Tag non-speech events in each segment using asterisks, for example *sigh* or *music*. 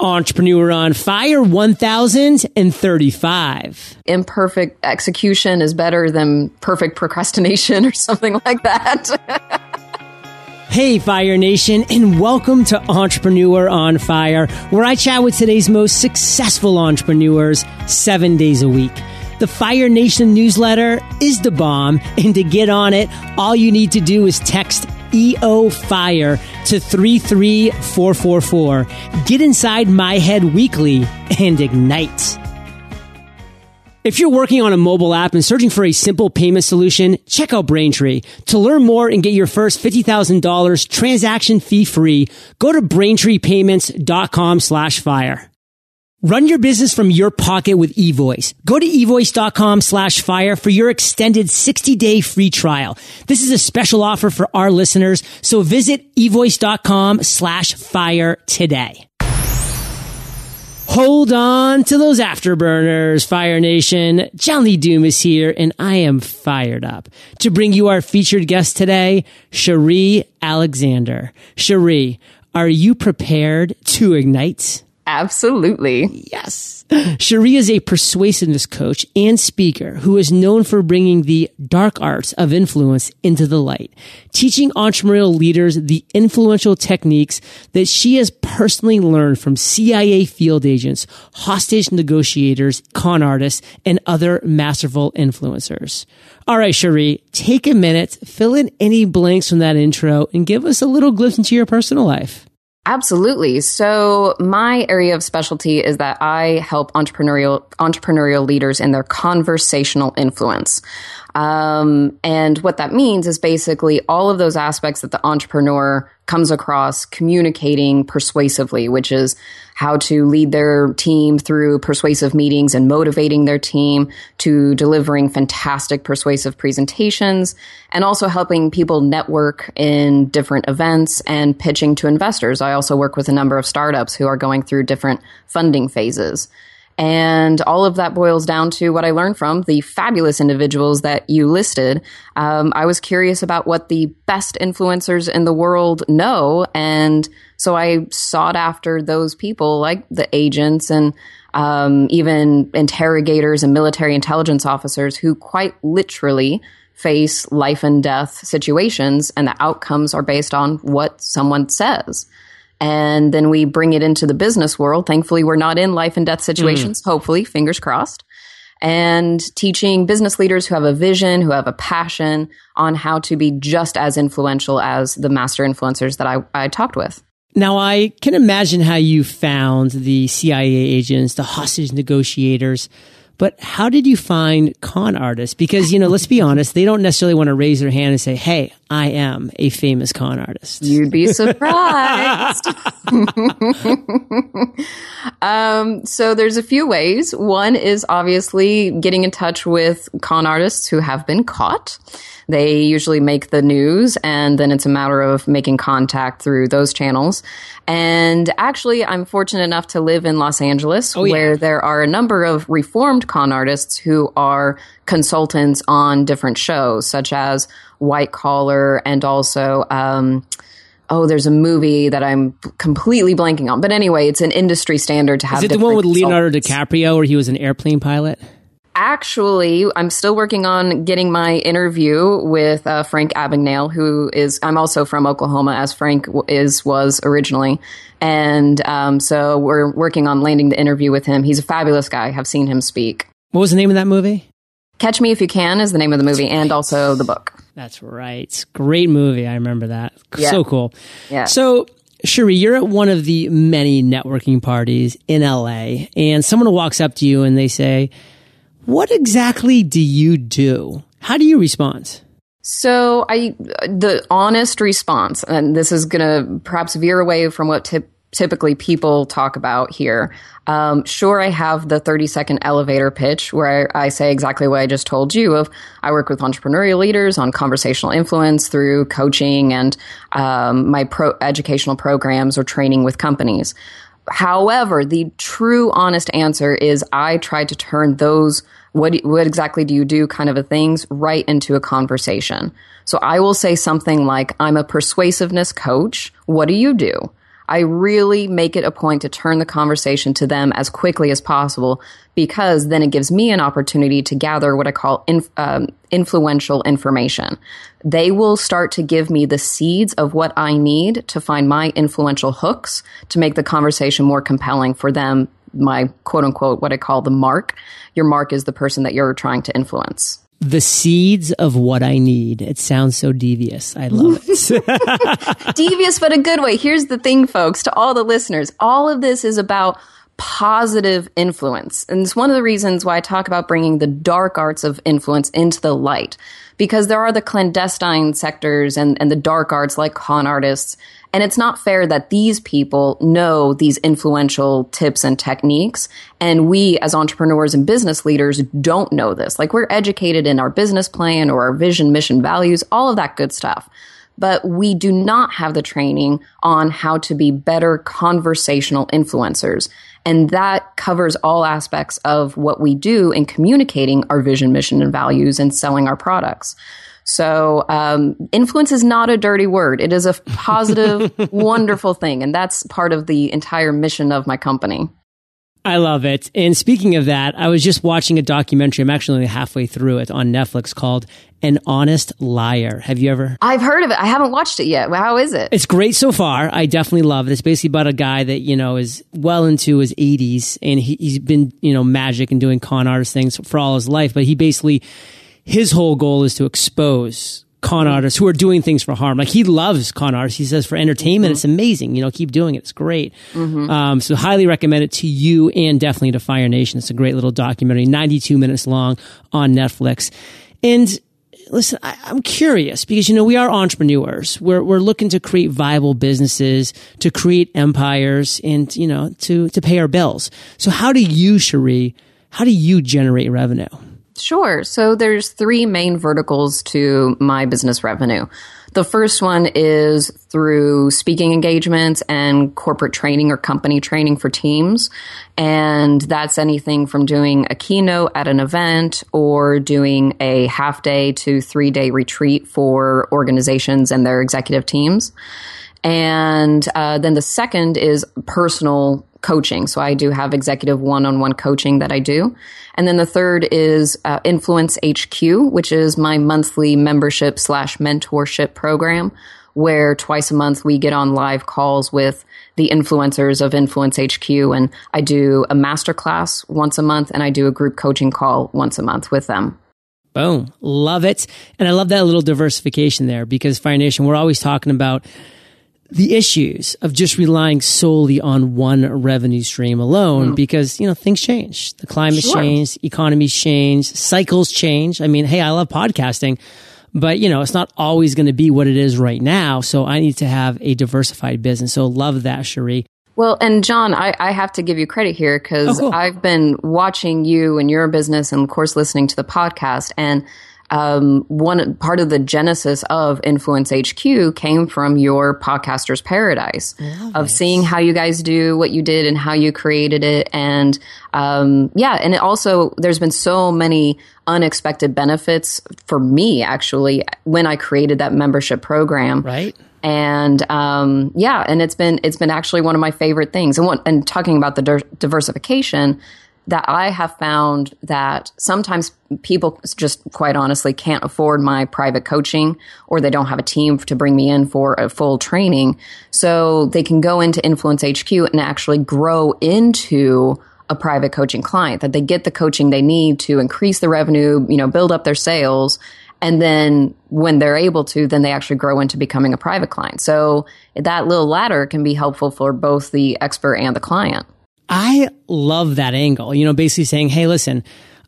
Entrepreneur on Fire 1035. Imperfect execution is better than perfect procrastination *laughs* or something like that. *laughs* Hey, Fire Nation, and welcome to Entrepreneur on Fire, where I chat with today's most successful entrepreneurs seven days a week. The Fire Nation newsletter is the bomb, and to get on it, all you need to do is text EO Fire to 33444. Get inside my head weekly and ignite. If you're working on a mobile app and searching for a simple payment solution, check out Braintree. To learn more and get your first $50,000 transaction fee free, go to braintreepayments.com slash fire. Run your business from your pocket with eVoice. Go to evoice.com slash fire for your extended 60 day free trial. This is a special offer for our listeners. So visit evoice.com slash fire today. Hold on to those afterburners, Fire Nation. John Lee Dumas is here and I am fired up to bring you our featured guest today, Shari Alexander. Shari, are you prepared to ignite? Absolutely. Yes. Shari is a persuasiveness coach and speaker who is known for bringing the dark arts of influence into the light, teaching entrepreneurial leaders the influential techniques that she has personally learned from CIA field agents, hostage negotiators, con artists, and other masterful influencers. All right, Shari, take a minute, fill in any blanks from that intro, and give us a little glimpse into your personal life. Absolutely. So my area of specialty is that I help entrepreneurial entrepreneurial leaders in their conversational influence. Um, and what that means is basically all of those aspects that the entrepreneur comes across communicating persuasively, which is how to lead their team through persuasive meetings and motivating their team to delivering fantastic persuasive presentations and also helping people network in different events and pitching to investors. I also work with a number of startups who are going through different funding phases. And all of that boils down to what I learned from the fabulous individuals that you listed. Um, I was curious about what the best influencers in the world know. And so I sought after those people like the agents and um, even interrogators and military intelligence officers who quite literally face life and death situations and the outcomes are based on what someone says and then we bring it into the business world. Thankfully, we're not in life and death situations. Mm. Hopefully, fingers crossed. And teaching business leaders who have a vision, who have a passion on how to be just as influential as the master influencers that I, I talked with. Now, I can imagine how you found the CIA agents, the hostage negotiators, but how did you find con artists? Because, you know, let's be honest, they don't necessarily want to raise their hand and say, Hey, I am a famous con artist. You'd be *laughs* surprised. um, so there's a few ways. One is obviously getting in touch with con artists who have been caught. They usually make the news, and then it's a matter of making contact through those channels. And actually, I'm fortunate enough to live in Los Angeles, oh, yeah. where there are a number of reformed con artists who are consultants on different shows, such as White Collar and also. Um, oh, there's a movie that I'm completely blanking on. But anyway, it's an industry standard to have. Is it the one with Leonardo DiCaprio where he was an airplane pilot? Actually, I'm still working on getting my interview with uh, Frank Abagnale, who is I'm also from Oklahoma, as Frank is was originally, and um, so we're working on landing the interview with him. He's a fabulous guy. I've seen him speak. What was the name of that movie? Catch Me If You Can is the name of the movie, and also the book. That's right. Great movie. I remember that. Yeah. So cool. Yeah. So Shari, you're at one of the many networking parties in LA, and someone walks up to you and they say, what exactly do you do? How do you respond? So I, the honest response, and this is going to perhaps veer away from what tip, typically people talk about here. Um, sure, I have the 30 second elevator pitch where I, I, say exactly what I just told you of I work with entrepreneurial leaders on conversational influence through coaching and um, my pro educational programs or training with companies. However, the true honest answer is I try to turn those what what exactly do you do kind of a things right into a conversation. So I will say something like I'm a persuasiveness coach. What do you do? I really make it a point to turn the conversation to them as quickly as possible because then it gives me an opportunity to gather what I call inf- um, influential information. They will start to give me the seeds of what I need to find my influential hooks to make the conversation more compelling for them. My quote unquote, what I call the mark. Your mark is the person that you're trying to influence the seeds of what I need. It sounds so devious. I love it. *laughs* devious, but a good way. Here's the thing, folks, to all the listeners. All of this is about positive influence. And it's one of the reasons why I talk about bringing the dark arts of influence into the light. Because there are the clandestine sectors and, and the dark arts like con artists and it's not fair that these people know these influential tips and techniques. And we as entrepreneurs and business leaders don't know this. Like we're educated in our business plan or our vision, mission, values, all of that good stuff. But we do not have the training on how to be better conversational influencers. And that covers all aspects of what we do in communicating our vision, mission, and values and selling our products. So, um, influence is not a dirty word. It is a positive, *laughs* wonderful thing. And that's part of the entire mission of my company. I love it. And speaking of that, I was just watching a documentary. I'm actually only halfway through it on Netflix called An Honest Liar. Have you ever? I've heard of it. I haven't watched it yet. How is it? It's great so far. I definitely love it. It's basically about a guy that, you know, is well into his 80s and he, he's been, you know, magic and doing con artist things for all his life. But he basically, his whole goal is to expose con artists who are doing things for harm. Like he loves con artists. He says for entertainment, mm-hmm. it's amazing. You know, keep doing it. It's great. Mm-hmm. Um, so highly recommend it to you and definitely to Fire Nation. It's a great little documentary, 92 minutes long on Netflix. And listen, I, am curious because, you know, we are entrepreneurs. We're, we're looking to create viable businesses, to create empires and, you know, to, to pay our bills. So how do you, Shari, how do you generate revenue? Sure. So there's three main verticals to my business revenue. The first one is through speaking engagements and corporate training or company training for teams. And that's anything from doing a keynote at an event or doing a half day to three day retreat for organizations and their executive teams. And uh, then the second is personal coaching. So I do have executive one on one coaching that I do. And then the third is uh, Influence HQ, which is my monthly membership slash mentorship program, where twice a month we get on live calls with the influencers of Influence HQ. And I do a masterclass once a month and I do a group coaching call once a month with them. Boom. Love it. And I love that little diversification there because Fire Nation, we're always talking about the issues of just relying solely on one revenue stream alone mm. because, you know, things change. The climate sure. changed, economies change, cycles change. I mean, hey, I love podcasting, but you know, it's not always going to be what it is right now. So I need to have a diversified business. So love that, Shari. Well, and John, I, I have to give you credit here because oh, cool. I've been watching you and your business and of course listening to the podcast and um, one part of the genesis of Influence HQ came from your podcaster's paradise of it. seeing how you guys do what you did and how you created it. And um, yeah, and it also, there's been so many unexpected benefits for me actually when I created that membership program. Right and um, yeah, and it's been it's been actually one of my favorite things. And what, and talking about the di- diversification, that I have found that sometimes people just quite honestly can't afford my private coaching or they don't have a team to bring me in for a full training. So they can go into Influence HQ and actually grow into a private coaching client that they get the coaching they need to increase the revenue, you know, build up their sales. And then when they're able to, then they actually grow into becoming a private client. So that little ladder can be helpful for both the expert and the client. I love that angle. You know, basically saying, hey, listen,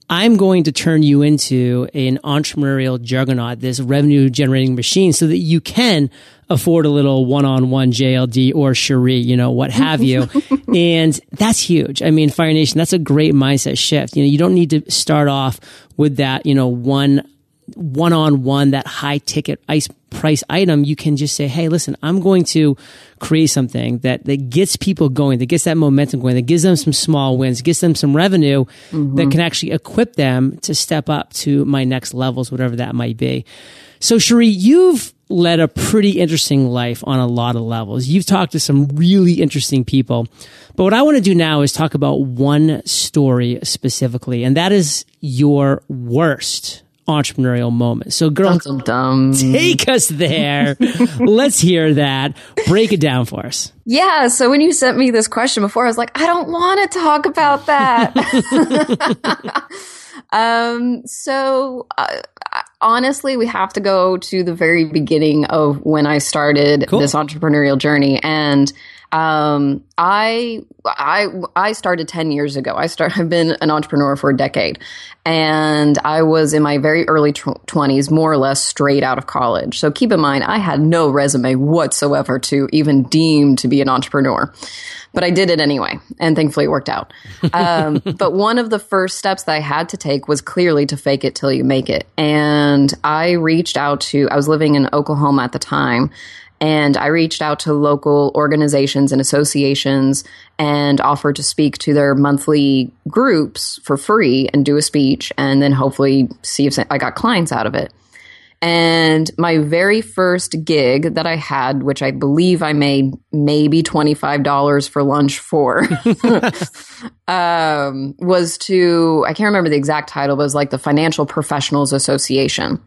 I'm going to turn you into an entrepreneurial juggernaut, this revenue generating machine so that you can afford a little one on one JLD or Shari, you know, what have you. *laughs* and that's huge. I mean, Fire Nation, that's a great mindset shift. You know, you don't need to start off with that, you know, one one on one, that high ticket ice price item, you can just say, Hey, listen, I'm going to create something that, that gets people going, that gets that momentum going, that gives them some small wins, gets them some revenue mm-hmm. that can actually equip them to step up to my next levels, whatever that might be. So Shari, you've led a pretty interesting life on a lot of levels. You've talked to some really interesting people. But what I want to do now is talk about one story specifically, and that is your worst entrepreneurial moment. So, girl, dum, dum, dum. take us there. *laughs* Let's hear that. Break it down for us. Yeah. So, when you sent me this question before, I was like, I don't want to talk about that. *laughs* *laughs* um, so, uh, honestly, we have to go to the very beginning of when I started cool. this entrepreneurial journey. And um, I I I started ten years ago. I start. *laughs* I've been an entrepreneur for a decade, and I was in my very early twenties, more or less straight out of college. So keep in mind, I had no resume whatsoever to even deem to be an entrepreneur, but I did it anyway, and thankfully it worked out. *laughs* Um, but one of the first steps that I had to take was clearly to fake it till you make it, and I reached out to. I was living in Oklahoma at the time and I reached out to local organizations and associations and offered to speak to their monthly groups for free and do a speech and then hopefully see if I got clients out of it. And my very first gig that I had, which I believe I made maybe $25 for lunch for, *laughs* um, was to, I can't remember the exact title, but it was like the Financial Professionals Association.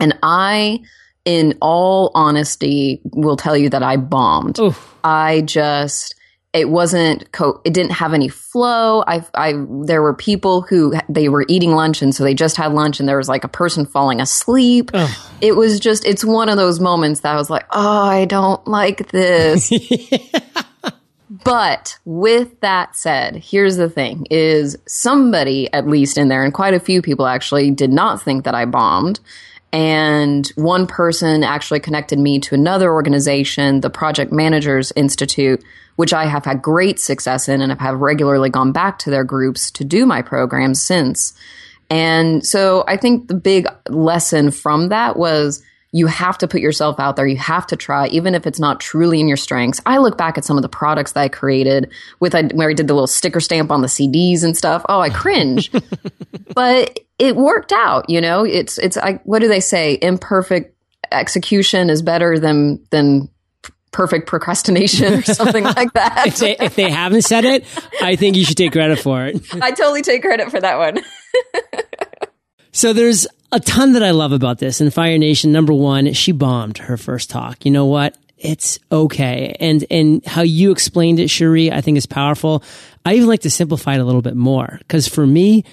And I in all honesty, will tell you that I bombed. Oof. I just it wasn't co- it didn't have any flow I, I there were people who they were eating lunch and so they just had lunch and there was like a person falling asleep Ugh. it was just it's one of those moments that i was like oh i don't like this *laughs* but with that said here's the thing is somebody at least in there and quite a few people actually did not think that i bombed and one person actually connected me to another organization, the Project Managers Institute, which I have had great success in and have regularly gone back to their groups to do my programs since. And so I think the big lesson from that was you have to put yourself out there. You have to try, even if it's not truly in your strengths. I look back at some of the products that I created with where I did the little sticker stamp on the CDs and stuff. Oh, I cringe. *laughs* but it worked out, you know. It's it's I, what do they say? Imperfect execution is better than than perfect procrastination or something like *laughs* that. if, they, if they haven't said it, I think you should take credit for it. *laughs* I totally take credit for that one. So there's a ton that I love about this. And Fire Nation, number one, she bombed her first talk. You know what? It's okay. And, and how you explained it, Shari, I think is powerful. I even like to simplify it a little bit more. Cause for me,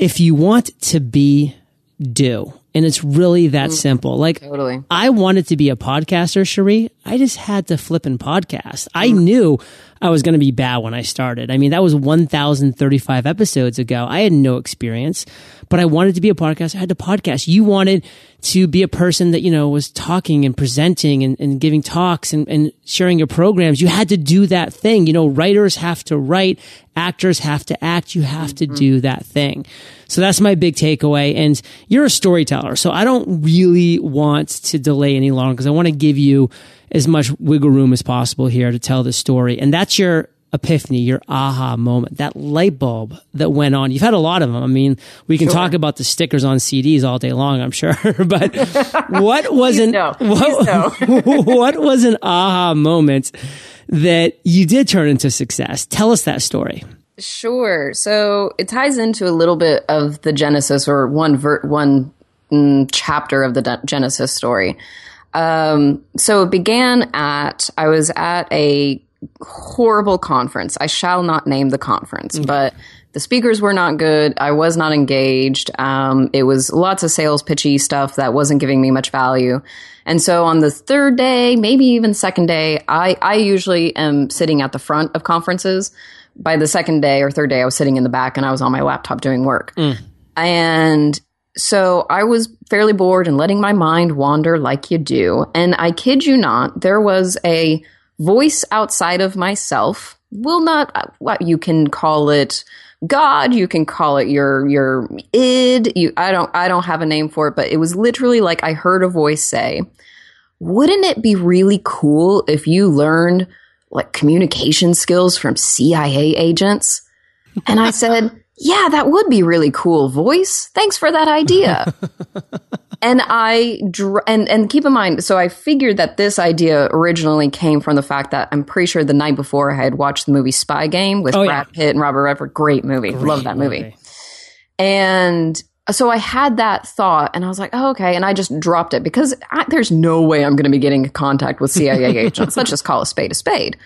if you want to be, do. And it's really that mm, simple. Like, totally. I wanted to be a podcaster, Shari. I just had to flip and podcast. Mm. I knew I was going to be bad when I started. I mean, that was 1,035 episodes ago. I had no experience, but I wanted to be a podcaster. I had to podcast. You wanted to be a person that, you know, was talking and presenting and, and giving talks and, and sharing your programs. You had to do that thing. You know, writers have to write, actors have to act. You have mm-hmm. to do that thing. So that's my big takeaway. And you're a storyteller. So I don't really want to delay any longer because I want to give you as much wiggle room as possible here to tell the story. And that's your epiphany, your aha moment, that light bulb that went on. You've had a lot of them. I mean, we can sure. talk about the stickers on CDs all day long, I'm sure. *laughs* but what *laughs* was an no. *laughs* what, what was an aha moment that you did turn into success? Tell us that story. Sure. So it ties into a little bit of the Genesis or one ver- one mm, chapter of the Genesis story. Um, so it began at I was at a horrible conference. I shall not name the conference, mm-hmm. but the speakers were not good. I was not engaged. Um, it was lots of sales pitchy stuff that wasn't giving me much value. And so on the third day, maybe even second day, I, I usually am sitting at the front of conferences. By the second day or third day, I was sitting in the back and I was on my laptop doing work. Mm. And so I was fairly bored and letting my mind wander like you do. And I kid you not, there was a voice outside of myself will not uh, what you can call it God, you can call it your your id. You I don't I don't have a name for it, but it was literally like I heard a voice say, "Wouldn't it be really cool if you learned like communication skills from CIA agents?" And I said, "Yeah, that would be really cool, voice. Thanks for that idea." *laughs* and I dr- and and keep in mind, so I figured that this idea originally came from the fact that I'm pretty sure the night before I had watched the movie Spy Game with Oh, Brad yeah. Pitt and Robert Redford. Great movie, love that movie. And so I had that thought, and I was like, oh, okay. And I just dropped it because I, there's no way I'm going to be getting in contact with CIA agents. *laughs* Let's just call a spade a spade.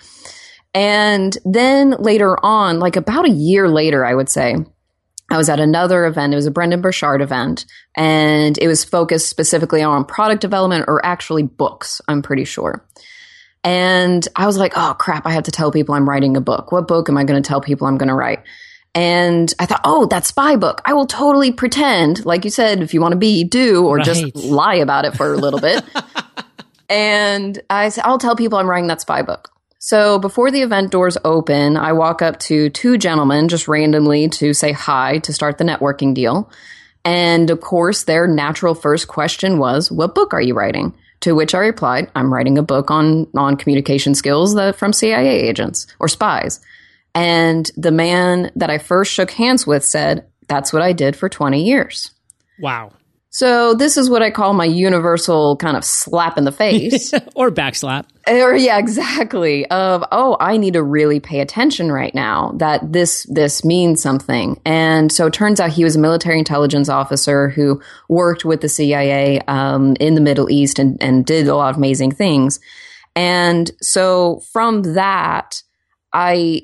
And then later on, like about a year later, I would say, I was at another event. It was a Brendon Burchard event, and it was focused specifically on product development or actually books, I'm pretty sure. And I was like, oh crap, I have to tell people I'm writing a book. What book am I going to tell people I'm going to write? And I thought, oh, that spy book. I will totally pretend, like you said, if you want to be, do, or Right. just lie about it for a little bit. *laughs* and I said, I'll tell people I'm writing that spy book. So before the event doors open, I walk up to two gentlemen just randomly to say hi to start the networking deal. And of course, their natural first question was, What book are you writing? To which I replied, I'm writing a book on, on communication skills that, from CIA agents or spies. And the man that I first shook hands with said, That's what I did for 20 years. Wow. So this is what I call my universal kind of slap in the face. *laughs* or backslap. or yeah, exactly. Of oh, I need to really pay attention right now that this this means something. And so it turns out he was a military intelligence officer who worked with the CIA um, in the Middle East and, and did a lot of amazing things. And so from that, I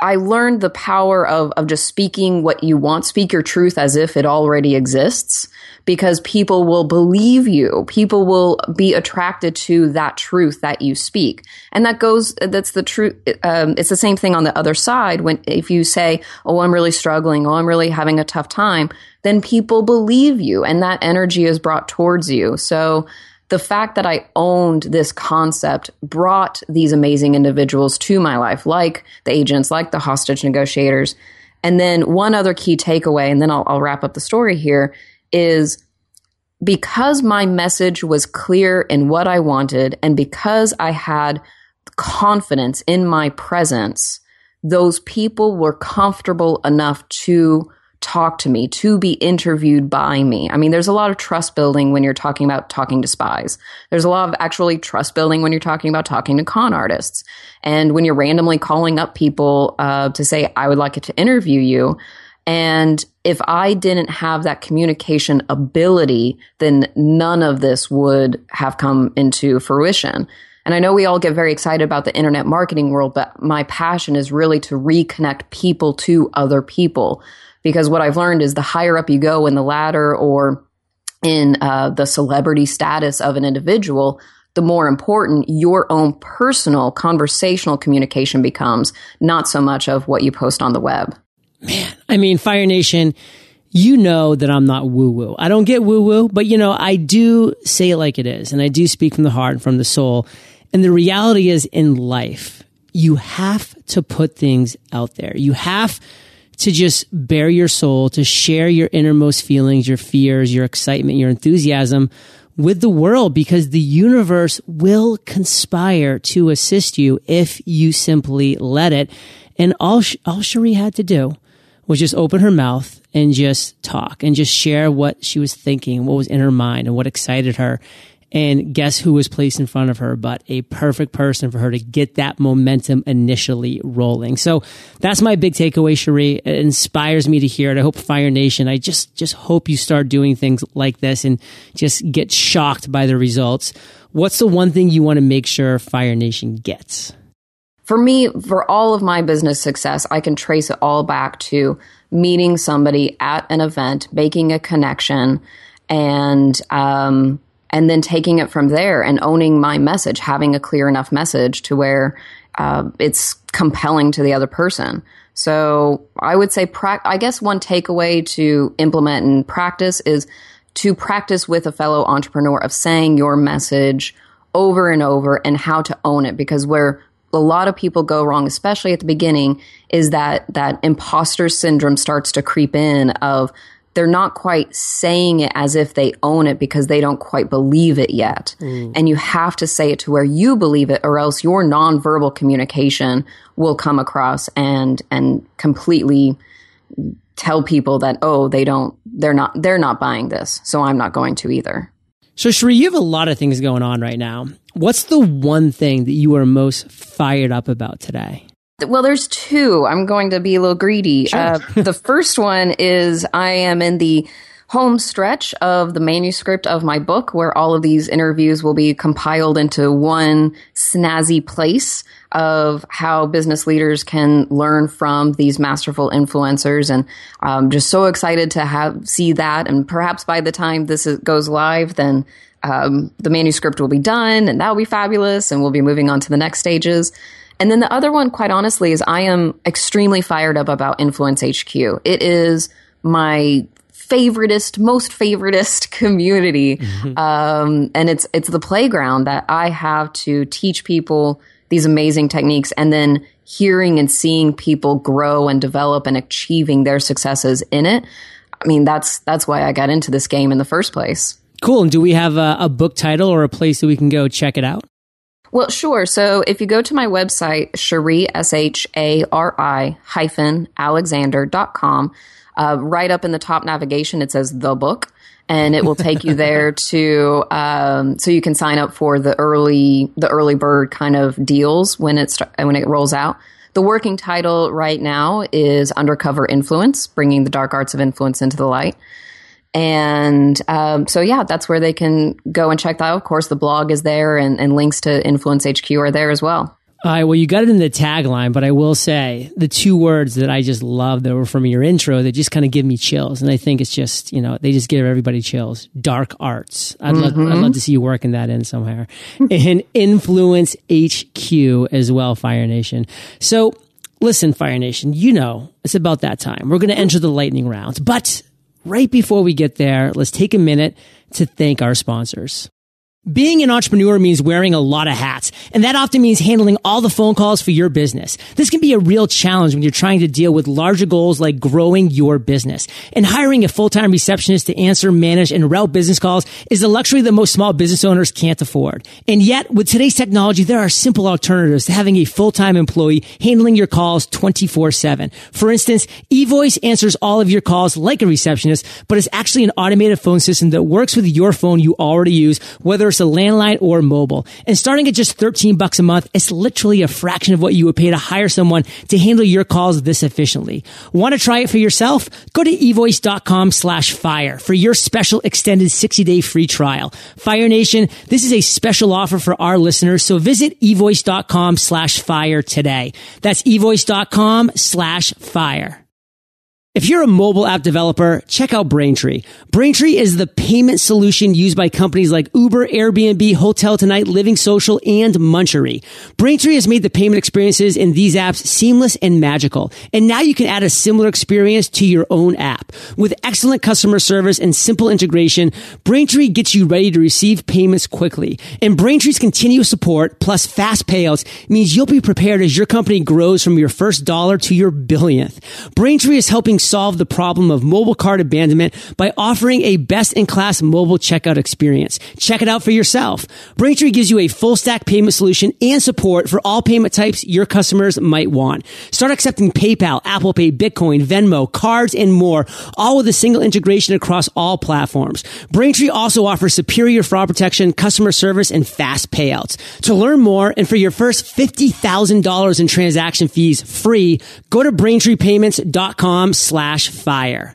I learned the power of of just speaking what you want, speak your truth as if it already exists, because people will believe you. People will be attracted to that truth that you speak, and that goes. That's the truth. Um, it's the same thing on the other side. When if you say, "Oh, I'm really struggling," "Oh, I'm really having a tough time," then people believe you, and that energy is brought towards you. So the fact that I owned this concept brought these amazing individuals to my life, like the agents, like the hostage negotiators. And then one other key takeaway, and then I'll, I'll wrap up the story here, is because my message was clear in what I wanted, and because I had confidence in my presence, those people were comfortable enough to talk to me, to be interviewed by me. I mean, there's a lot of trust building when you're talking about talking to spies. There's a lot of actually trust building when you're talking about talking to con artists. And when you're randomly calling up people uh, to say, I would like to interview you. And if I didn't have that communication ability, then none of this would have come into fruition. And I know we all get very excited about the internet marketing world, but my passion is really to reconnect people to other people. Because what I've learned is the higher up you go in the ladder or in uh, the celebrity status of an individual, the more important your own personal conversational communication becomes, not so much of what you post on the web. Man, I mean, Fire Nation, you know that I'm not woo woo. I don't get woo woo, but you know, I do say it like it is, and I do speak from the heart and from the soul. And the reality is in life, you have to put things out there. You have to just bare your soul, to share your innermost feelings, your fears, your excitement, your enthusiasm with the world because the universe will conspire to assist you if you simply let it. And all, all Cherie had to do was just open her mouth and just talk and just share what she was thinking, what was in her mind and what excited her. And guess who was placed in front of her but a perfect person for her to get that momentum initially rolling. So that's my big takeaway, Shari. It inspires me to hear it. I hope Fire Nation, I just, just hope you start doing things like this and just get shocked by the results. What's the one thing you want to make sure Fire Nation gets? For me, for all of my business success, I can trace it all back to meeting somebody at an event, making a connection, and um, and then taking it from there and owning my message, having a clear enough message to where uh, it's compelling to the other person. So I would say, pra- I guess one takeaway to implement and practice is to practice with a fellow entrepreneur of saying your message over and over and how to own it because where a lot of people go wrong especially at the beginning is that that imposter syndrome starts to creep in of they're not quite saying it as if they own it because they don't quite believe it yet. Mm. And you have to say it to where you believe it or else your nonverbal communication will come across and and completely tell people that oh they don't they're not they're not buying this, so I'm not going to either. So Shari, you have a lot of things going on right now. What's the one thing that you are most fired up about today? Well, there's two. I'm going to be a little greedy. Sure. Uh, the *laughs* first one is I am in the home stretch of the manuscript of my book where all of these interviews will be compiled into one snazzy place of how business leaders can learn from these masterful influencers and I'm just so excited to have see that and perhaps by the time this is, goes live then um, the manuscript will be done and that will be fabulous and we'll be moving on to the next stages and then the other one quite honestly is i am extremely fired up about influence hq it is my favoritist, most favoritist *laughs* community. Mm-hmm. Um, and it's, it's the playground that I have to teach people these amazing techniques and then hearing and seeing people grow and develop and achieving their successes in it. I mean, that's, that's why I got into this game in the first place. Cool. And do we have a, a book title or a place that we can go check it out? Well, sure. So if you go to my website, Shari, S H A R I hyphen Alexander.com, uh, right up in the top navigation, it says the book and it will take you there *laughs* to um, so you can sign up for the early the early bird kind of deals when it when it rolls out. The working title right now is Undercover Influence, bringing the dark arts of influence into the light. And um, so, yeah, that's where they can go and check that out. Of course, the blog is there, and, and links to Influence HQ are there as well. All right. Well, you got it in the tagline, but I will say the two words that I just love that were from your intro that just kind of give me chills. And I think it's just, you know, they just give everybody chills. Dark arts. I'd, mm-hmm. love, I'd love to see you working that in somewhere. *laughs* and influence HQ as well, Fire Nation. So listen, Fire Nation, you know, it's about that time. We're going to enter the lightning rounds. But right before we get there, let's take a minute to thank our sponsors. Being an entrepreneur means wearing a lot of hats, and that often means handling all the phone calls for your business. This can be a real challenge when you're trying to deal with larger goals like growing your business. And hiring a full-time receptionist to answer, manage, and route business calls is a luxury that most small business owners can't afford. And yet, with today's technology, there are simple alternatives to having a full-time employee handling your calls 24-7. For instance, eVoice answers all of your calls like a receptionist, but it's actually an automated phone system that works with your phone you already use, whether a landline or mobile. And starting at just 13 bucks a month, it's literally a fraction of what you would pay to hire someone to handle your calls this efficiently. Want to try it for yourself? Go to evoice.com slash fire for your special extended 60 day free trial. Fire Nation, this is a special offer for our listeners. So visit evoice.com slash fire today. That's evoice.com slash fire. If you're a mobile app developer, check out Braintree. Braintree is the payment solution used by companies like Uber, Airbnb, Hotel Tonight, Living Social, and Munchery. Braintree has made the payment experiences in these apps seamless and magical. And now you can add a similar experience to your own app. With excellent customer service and simple integration, Braintree gets you ready to receive payments quickly. And Braintree's continuous support plus fast payouts means you'll be prepared as your company grows from your first dollar to your billionth. Braintree is helping solve the problem of mobile cart abandonment by offering a best in class mobile checkout experience. Check it out for yourself. Braintree gives you a full stack payment solution and support for all payment types your customers might want. Start accepting PayPal, Apple Pay, Bitcoin, Venmo, cards, and more, all with a single integration across all platforms. Braintree also offers superior fraud protection, customer service, and fast payouts. To learn more and for your first $50,000 in transaction fees free, go to braintreepayments.com slash fire.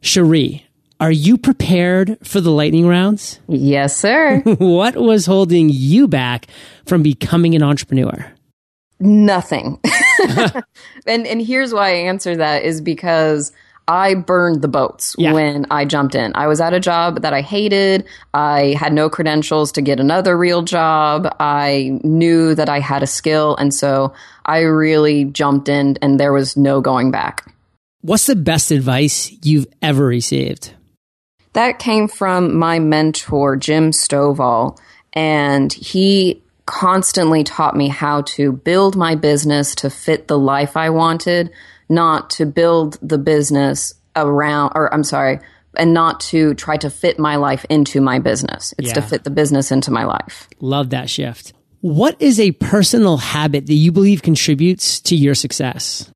Shari, are you prepared for the lightning rounds? Yes, sir. *laughs* what was holding you back from becoming an entrepreneur? Nothing. *laughs* and and here's why I answer that is because I burned the boats yeah. when I jumped in. I was at a job that I hated. I had no credentials to get another real job. I knew that I had a skill and so I really jumped in and there was no going back. What's the best advice you've ever received? That came from my mentor, Jim Stovall, and he constantly taught me how to build my business to fit the life I wanted, not to build the business around, or I'm sorry, and not to try to fit my life into my business. It's yeah. to fit the business into my life. Love that shift. What is a personal habit that you believe contributes to your success?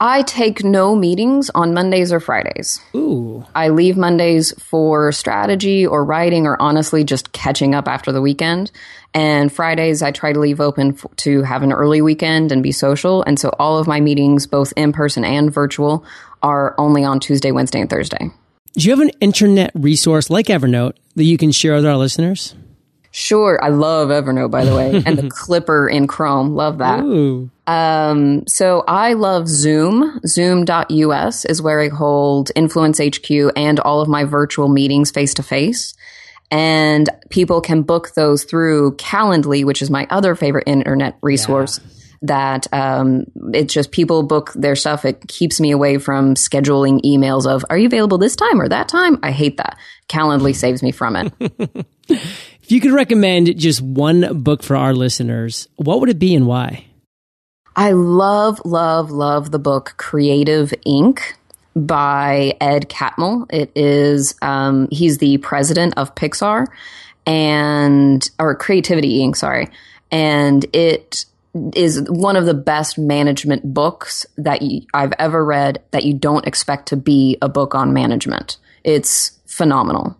I take no meetings on Mondays or Fridays. Ooh. I leave Mondays for strategy or writing or honestly just catching up after the weekend. And Fridays, I try to leave open f- to have an early weekend and be social. And so all of my meetings, both in person and virtual, are only on Tuesday, Wednesday, and Thursday. Do you have an internet resource like Evernote that you can share with our listeners? Sure. I love Evernote, by the way, and the *laughs* Clipper in Chrome. Love that. Ooh. Um, so I love Zoom. Zoom.us is where I hold Influence HQ and all of my virtual meetings face to face. And people can book those through Calendly, which is my other favorite internet resource. Yeah. That um, it's just people book their stuff. It keeps me away from scheduling emails of "Are you available this time or that time?" I hate that. Calendly saves me from it. *laughs* if you could recommend just one book for our listeners, what would it be and why? I love, love, love the book Creative Inc by Ed Catmull. It is um, he's the president of Pixar and or Creativity Inc. Sorry, and it is one of the best management books that you, I've ever read. That you don't expect to be a book on management. It's phenomenal.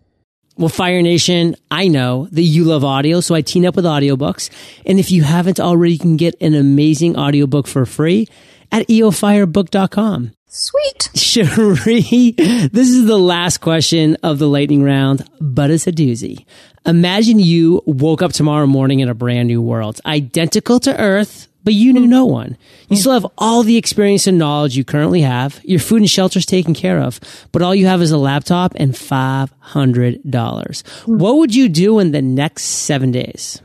Well, Fire Nation, I know that you love audio, so I team up with audiobooks. And if you haven't already, you can get an amazing audiobook for free at eofirebook.com. Sweet. *laughs* Shari, this is the last question of the lightning round, but it's a doozy. Imagine you woke up tomorrow morning in a brand new world, identical to Earth, but you knew hmm. no one. You hmm. still have all the experience and knowledge you currently have. Your food and shelter is taken care of, but all you have is a laptop and $500. Hmm. What would you do in the next seven days?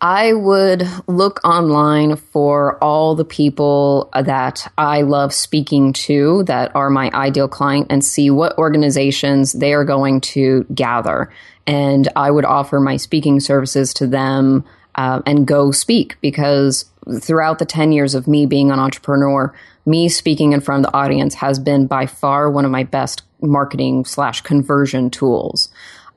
I would look online for all the people that I love speaking to that are my ideal client and see what organizations they are going to gather. And I would offer my speaking services to them uh, and go speak because throughout the 10 years of me being an entrepreneur, me speaking in front of the audience has been by far one of my best marketing slash conversion tools.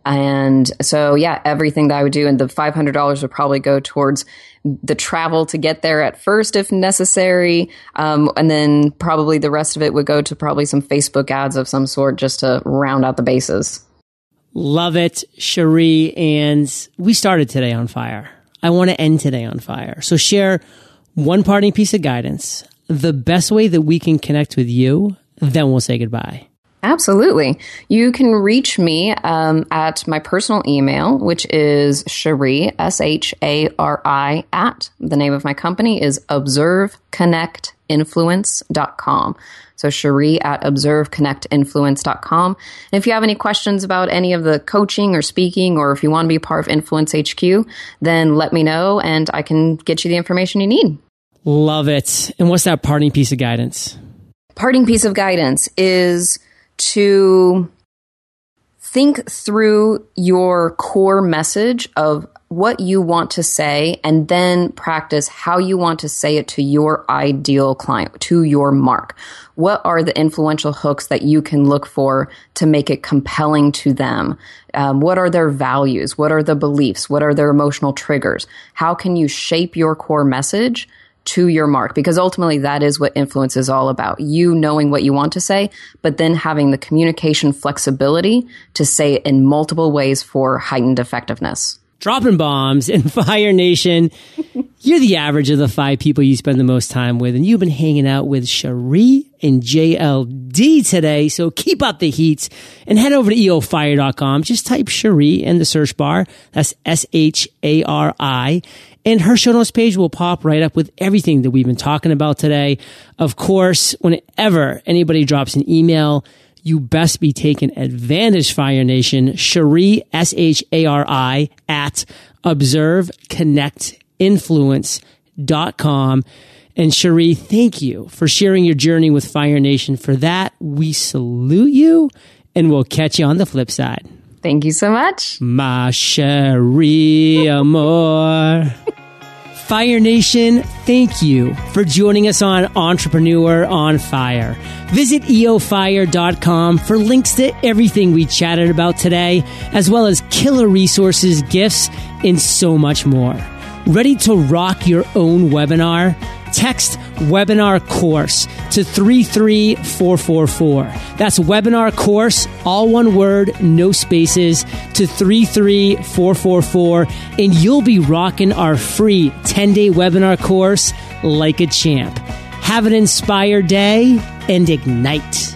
And so, yeah, everything that I would do, and the $500 would probably go towards the travel to get there at first, if necessary. Um, and then probably the rest of it would go to probably some Facebook ads of some sort just to round out the bases. Love it, Shari. And we started today on fire. I want to end today on fire. So share one parting piece of guidance, the best way that we can connect with you, then we'll say goodbye. Absolutely. You can reach me um, at my personal email, which is Shari, S H A R I, at the name of my company is observeconnectinfluence.com. So Shari at observeconnectinfluence.com. And if you have any questions about any of the coaching or speaking, or if you want to be part of Influence HQ, then let me know and I can get you the information you need. Love it. And what's that parting piece of guidance? Parting piece of guidance is to think through your core message of what you want to say and then practice how you want to say it to your ideal client, to your mark. What are the influential hooks that you can look for to make it compelling to them? Um, what are their values? What are the beliefs? What are their emotional triggers? How can you shape your core message to your mark because ultimately that is what influence is all about. You knowing what you want to say, but then having the communication flexibility to say it in multiple ways for heightened effectiveness. Dropping bombs in *laughs* Fire Nation. You're the average of the five people you spend the most time with, and you've been hanging out with Shari and JLD today. So keep up the heat and head over to eofire.com. Just type Shari in the search bar. That's S H A R I and her show notes page will pop right up with everything that we've been talking about today. Of course, whenever anybody drops an email, you best be taking advantage, Fire Nation. Shari, S-H-A-R-I, at observeconnectinfluence.com. And Shari, thank you for sharing your journey with Fire Nation. For that, we salute you and we'll catch you on the flip side. Thank you so much. Ma Cherie Amor. *laughs* Fire Nation, thank you for joining us on Entrepreneur on Fire. Visit eofire.com for links to everything we chatted about today, as well as killer resources, gifts, and so much more. Ready to rock your own webinar? Text webinar course to 33444. That's webinar course, all one word, no spaces, to 33444, and you'll be rocking our free 10 day webinar course like a champ. Have an inspired day and ignite.